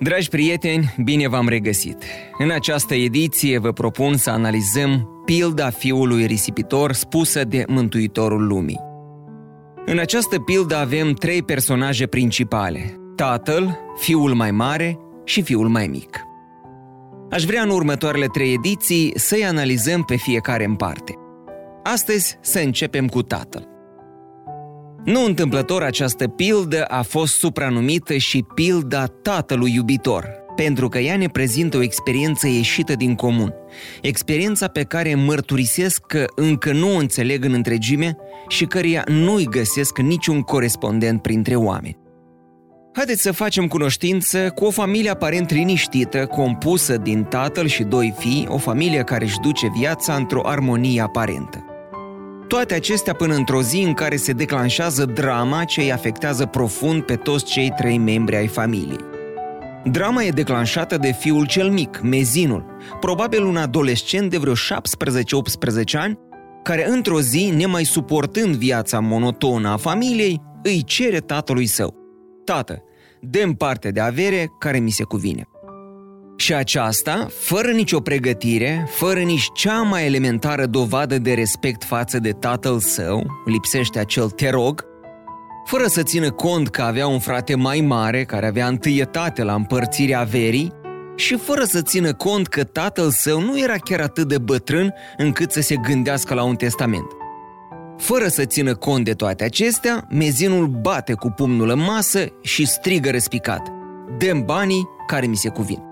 Dragi prieteni, bine v-am regăsit! În această ediție vă propun să analizăm pilda fiului risipitor spusă de Mântuitorul Lumii. În această pildă avem trei personaje principale, tatăl, fiul mai mare și fiul mai mic. Aș vrea în următoarele trei ediții să-i analizăm pe fiecare în parte. Astăzi să începem cu tatăl. Nu întâmplător această pildă a fost supranumită și pilda tatălui iubitor, pentru că ea ne prezintă o experiență ieșită din comun. Experiența pe care mărturisesc că încă nu o înțeleg în întregime și căreia nu-i găsesc niciun corespondent printre oameni. Haideți să facem cunoștință cu o familie aparent liniștită, compusă din tatăl și doi fii, o familie care își duce viața într-o armonie aparentă. Toate acestea până într-o zi în care se declanșează drama ce îi afectează profund pe toți cei trei membri ai familiei. Drama e declanșată de fiul cel mic, Mezinul, probabil un adolescent de vreo 17-18 ani, care într-o zi, nemai suportând viața monotonă a familiei, îi cere tatălui său. Tată, dăm parte de avere care mi se cuvine. Și aceasta, fără nicio pregătire, fără nici cea mai elementară dovadă de respect față de tatăl său, lipsește acel te rog, fără să țină cont că avea un frate mai mare care avea întâietate la împărțirea averii și fără să țină cont că tatăl său nu era chiar atât de bătrân încât să se gândească la un testament. Fără să țină cont de toate acestea, mezinul bate cu pumnul în masă și strigă răspicat. Dăm banii care mi se cuvin.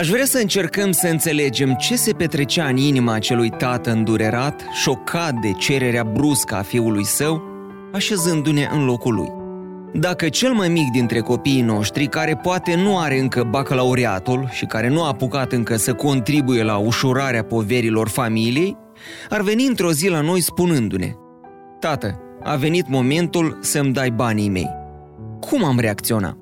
Aș vrea să încercăm să înțelegem ce se petrecea în inima acelui tată îndurerat, șocat de cererea bruscă a fiului său, așezându-ne în locul lui. Dacă cel mai mic dintre copiii noștri, care poate nu are încă bacalaureatul și care nu a apucat încă să contribuie la ușurarea poverilor familiei, ar veni într-o zi la noi spunându-ne Tată, a venit momentul să-mi dai banii mei. Cum am reacționat?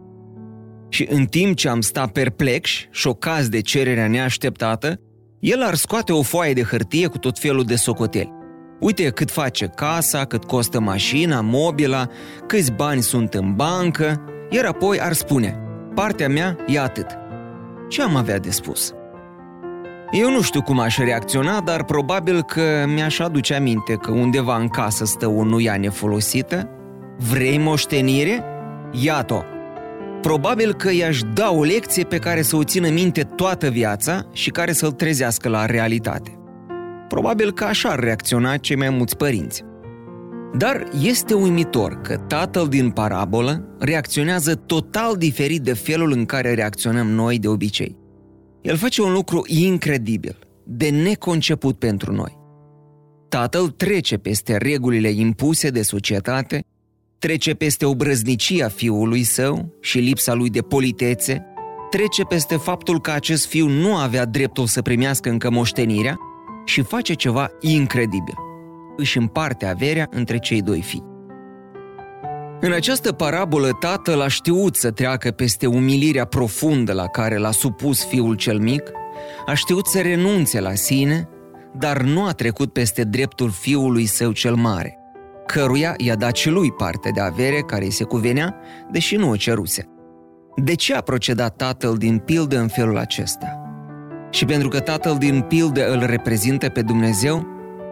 Și în timp ce am stat perplex, șocați de cererea neașteptată, el ar scoate o foaie de hârtie cu tot felul de socoteli. Uite cât face casa, cât costă mașina, mobila, câți bani sunt în bancă, iar apoi ar spune, partea mea e atât. Ce am avea de spus? Eu nu știu cum aș reacționa, dar probabil că mi-aș aduce aminte că undeva în casă stă o nuia nefolosită. Vrei moștenire? Iată-o! Probabil că i-aș da o lecție pe care să o țină minte toată viața și care să-l trezească la realitate. Probabil că așa ar reacționa cei mai mulți părinți. Dar este uimitor că tatăl din parabolă reacționează total diferit de felul în care reacționăm noi de obicei. El face un lucru incredibil, de neconceput pentru noi. Tatăl trece peste regulile impuse de societate trece peste obrăznicia fiului său și lipsa lui de politețe, trece peste faptul că acest fiu nu avea dreptul să primească încă moștenirea și face ceva incredibil. Își împarte averea între cei doi fii. În această parabolă, tatăl a știut să treacă peste umilirea profundă la care l-a supus fiul cel mic, a știut să renunțe la sine, dar nu a trecut peste dreptul fiului său cel mare căruia i-a dat și lui parte de avere care îi se cuvenea, deși nu o ceruse. De ce a procedat tatăl din pildă în felul acesta? Și pentru că tatăl din pildă îl reprezintă pe Dumnezeu,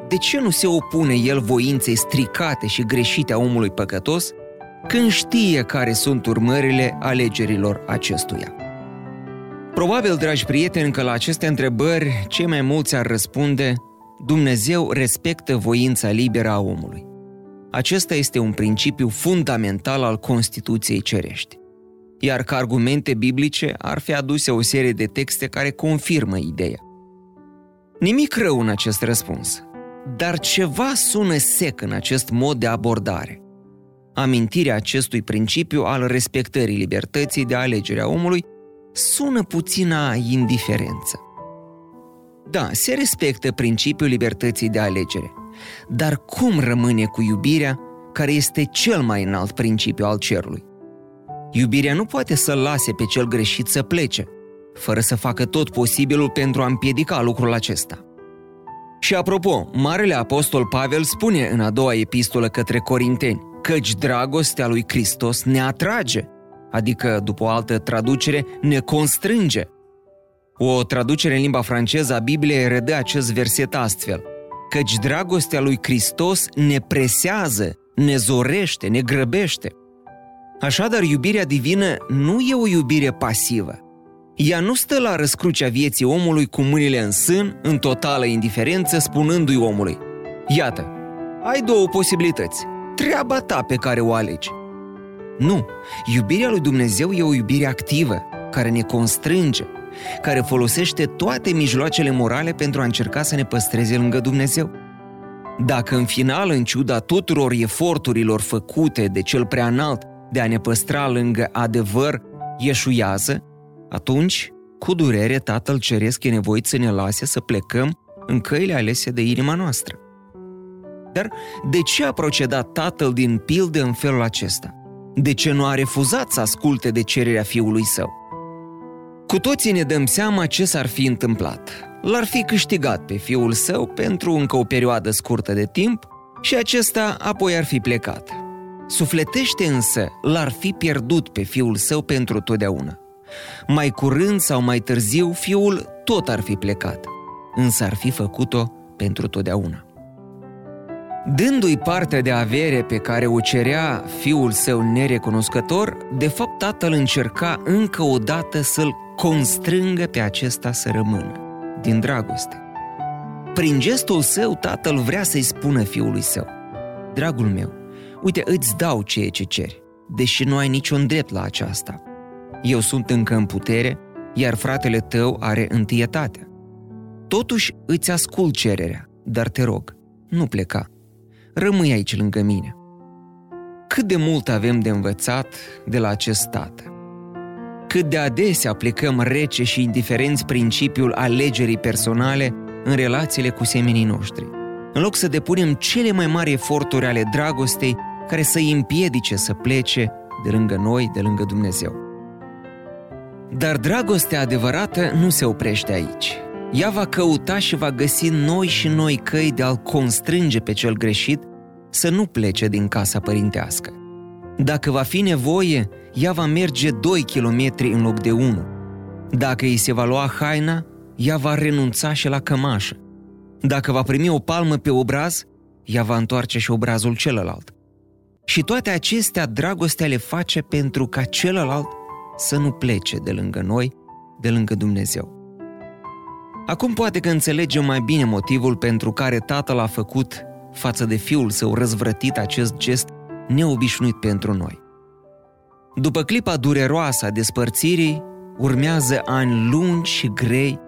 de ce nu se opune el voinței stricate și greșite a omului păcătos când știe care sunt urmările alegerilor acestuia? Probabil, dragi prieteni, că la aceste întrebări cei mai mulți ar răspunde Dumnezeu respectă voința liberă a omului. Acesta este un principiu fundamental al Constituției cerești. Iar ca argumente biblice ar fi aduse o serie de texte care confirmă ideea. Nimic rău în acest răspuns, dar ceva sună sec în acest mod de abordare. Amintirea acestui principiu al respectării libertății de alegere a omului sună puțin a indiferență. Da, se respectă principiul libertății de alegere. Dar cum rămâne cu iubirea, care este cel mai înalt principiu al cerului? Iubirea nu poate să-l lase pe cel greșit să plece, fără să facă tot posibilul pentru a împiedica lucrul acesta. Și apropo, Marele Apostol Pavel spune în a doua epistolă către Corinteni, căci dragostea lui Hristos ne atrage, adică, după o altă traducere, ne constrânge. O traducere în limba franceză a Bibliei redă acest verset astfel, căci dragostea lui Hristos ne presează, ne zorește, ne grăbește. Așadar, iubirea divină nu e o iubire pasivă, ea nu stă la răscrucea vieții omului cu mâinile în sân, în totală indiferență, spunându-i omului Iată, ai două posibilități, treaba ta pe care o alegi. Nu, iubirea lui Dumnezeu e o iubire activă, care ne constrânge, care folosește toate mijloacele morale pentru a încerca să ne păstreze lângă Dumnezeu. Dacă în final, în ciuda tuturor eforturilor făcute de cel prea înalt de a ne păstra lângă adevăr, ieșuiază, atunci, cu durere, Tatăl Ceresc e nevoit să ne lase să plecăm în căile alese de inima noastră. Dar de ce a procedat Tatăl din pildă în felul acesta? De ce nu a refuzat să asculte de cererea fiului său? Cu toții ne dăm seama ce s-ar fi întâmplat. L-ar fi câștigat pe fiul său pentru încă o perioadă scurtă de timp și acesta apoi ar fi plecat. Sufletește însă l-ar fi pierdut pe fiul său pentru totdeauna. Mai curând sau mai târziu, fiul tot ar fi plecat, însă ar fi făcut-o pentru totdeauna. Dându-i partea de avere pe care o cerea fiul său nerecunoscător, de fapt tatăl încerca încă o dată să-l constrângă pe acesta să rămână, din dragoste. Prin gestul său, tatăl vrea să-i spună fiului său, Dragul meu, uite, îți dau ceea ce ceri, deși nu ai niciun drept la aceasta – eu sunt încă în putere, iar fratele tău are întâietatea. Totuși îți ascult cererea, dar te rog, nu pleca. Rămâi aici lângă mine. Cât de mult avem de învățat de la acest tată. Cât de adesea aplicăm rece și indiferenți principiul alegerii personale în relațiile cu semenii noștri, în loc să depunem cele mai mari eforturi ale dragostei care să îi împiedice să plece de lângă noi, de lângă Dumnezeu. Dar dragostea adevărată nu se oprește aici. Ea va căuta și va găsi noi și noi căi de a-l constrânge pe cel greșit să nu plece din casa părintească. Dacă va fi nevoie, ea va merge 2 km în loc de 1. Dacă îi se va lua haina, ea va renunța și la cămașă. Dacă va primi o palmă pe obraz, ea va întoarce și obrazul celălalt. Și toate acestea dragostea le face pentru ca celălalt să nu plece de lângă noi, de lângă Dumnezeu. Acum poate că înțelegem mai bine motivul pentru care tatăl a făcut față de fiul său răzvrătit acest gest neobișnuit pentru noi. După clipa dureroasă a despărțirii, urmează ani lungi și grei,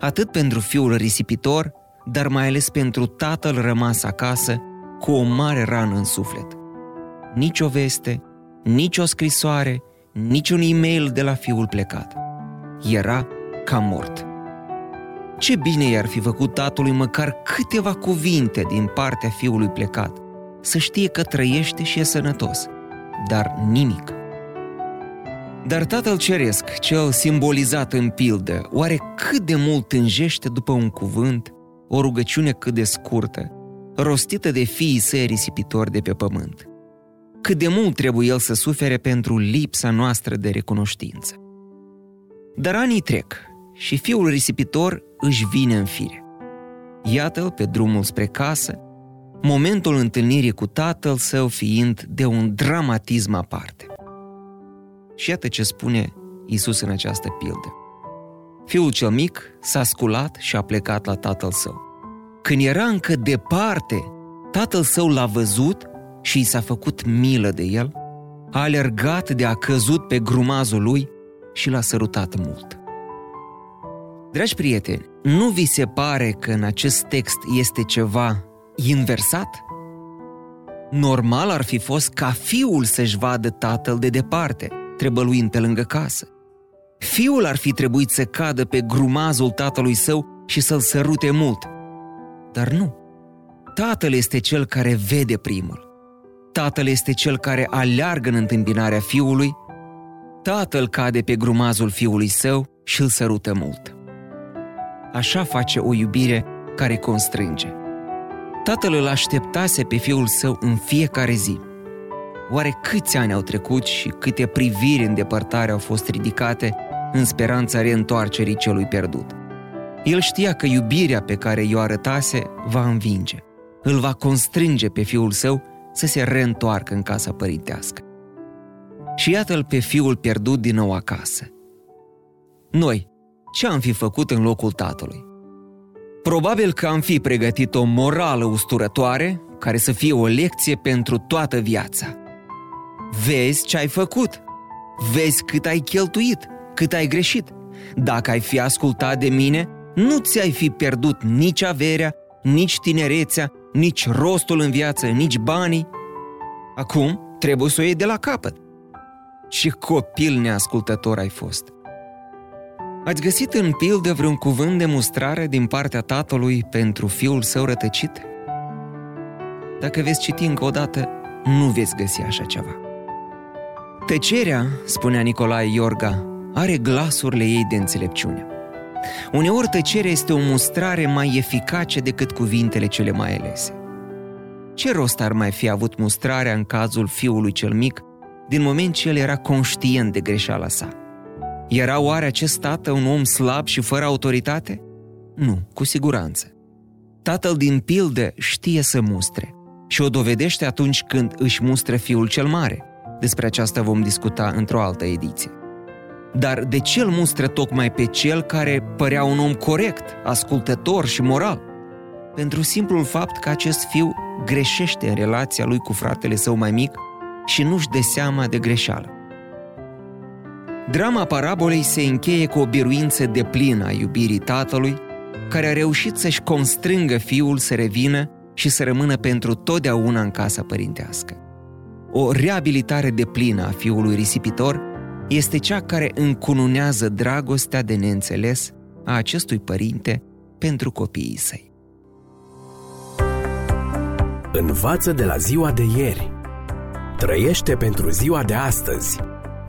atât pentru fiul risipitor, dar mai ales pentru tatăl rămas acasă cu o mare rană în suflet. Nici o veste, nici o scrisoare, niciun e-mail de la fiul plecat. Era ca mort. Ce bine i-ar fi făcut tatălui măcar câteva cuvinte din partea fiului plecat, să știe că trăiește și e sănătos, dar nimic. Dar tatăl ceresc, cel simbolizat în pildă, oare cât de mult tânjește după un cuvânt, o rugăciune cât de scurtă, rostită de fiii săi risipitori de pe pământ? cât de mult trebuie el să sufere pentru lipsa noastră de recunoștință. Dar anii trec și fiul risipitor își vine în fire. Iată-l pe drumul spre casă, momentul întâlnirii cu tatăl său fiind de un dramatism aparte. Și iată ce spune Isus în această pildă. Fiul cel mic s-a sculat și a plecat la tatăl său. Când era încă departe, tatăl său l-a văzut și i s-a făcut milă de el, a alergat de a căzut pe grumazul lui și l-a sărutat mult. Dragi prieteni, nu vi se pare că în acest text este ceva inversat? Normal ar fi fost ca fiul să-și vadă tatăl de departe, trebăluind pe lângă casă. Fiul ar fi trebuit să cadă pe grumazul tatălui său și să-l sărute mult. Dar nu. Tatăl este cel care vede primul. Tatăl este cel care aleargă în întâmpinarea fiului. Tatăl cade pe grumazul fiului său și îl sărută mult. Așa face o iubire care constrânge. Tatăl îl așteptase pe fiul său în fiecare zi. Oare câți ani au trecut și câte priviri în depărtare au fost ridicate în speranța reîntoarcerii celui pierdut? El știa că iubirea pe care i-o arătase va învinge. Îl va constrânge pe fiul său să se reîntoarcă în casa părintească. Și iată-l pe fiul pierdut din nou acasă. Noi, ce am fi făcut în locul tatălui? Probabil că am fi pregătit o morală usturătoare care să fie o lecție pentru toată viața. Vezi ce ai făcut, vezi cât ai cheltuit, cât ai greșit. Dacă ai fi ascultat de mine, nu ți-ai fi pierdut nici averea, nici tinerețea, nici rostul în viață, nici banii. Acum trebuie să o iei de la capăt. Și copil neascultător ai fost. Ați găsit în pildă vreun cuvânt de mustrare din partea tatălui pentru fiul său rătăcit? Dacă veți citi încă o dată, nu veți găsi așa ceva. Tăcerea, spunea Nicolae Iorga, are glasurile ei de înțelepciune. Uneori tăcerea este o mustrare mai eficace decât cuvintele cele mai alese. Ce rost ar mai fi avut mustrarea în cazul fiului cel mic, din moment ce el era conștient de greșeala sa? Era oare acest tată un om slab și fără autoritate? Nu, cu siguranță. Tatăl din pildă știe să mustre și o dovedește atunci când își mustră fiul cel mare. Despre aceasta vom discuta într-o altă ediție. Dar de ce îl mustră tocmai pe cel care părea un om corect, ascultător și moral? Pentru simplul fapt că acest fiu greșește în relația lui cu fratele său mai mic și nu-și dă seama de greșeală. Drama parabolei se încheie cu o biruință de plină a iubirii tatălui, care a reușit să-și constrângă fiul să revină și să rămână pentru totdeauna în casa părintească. O reabilitare de plină a fiului risipitor este cea care încununează dragostea de neînțeles a acestui părinte pentru copiii săi. Învață de la ziua de ieri. Trăiește pentru ziua de astăzi.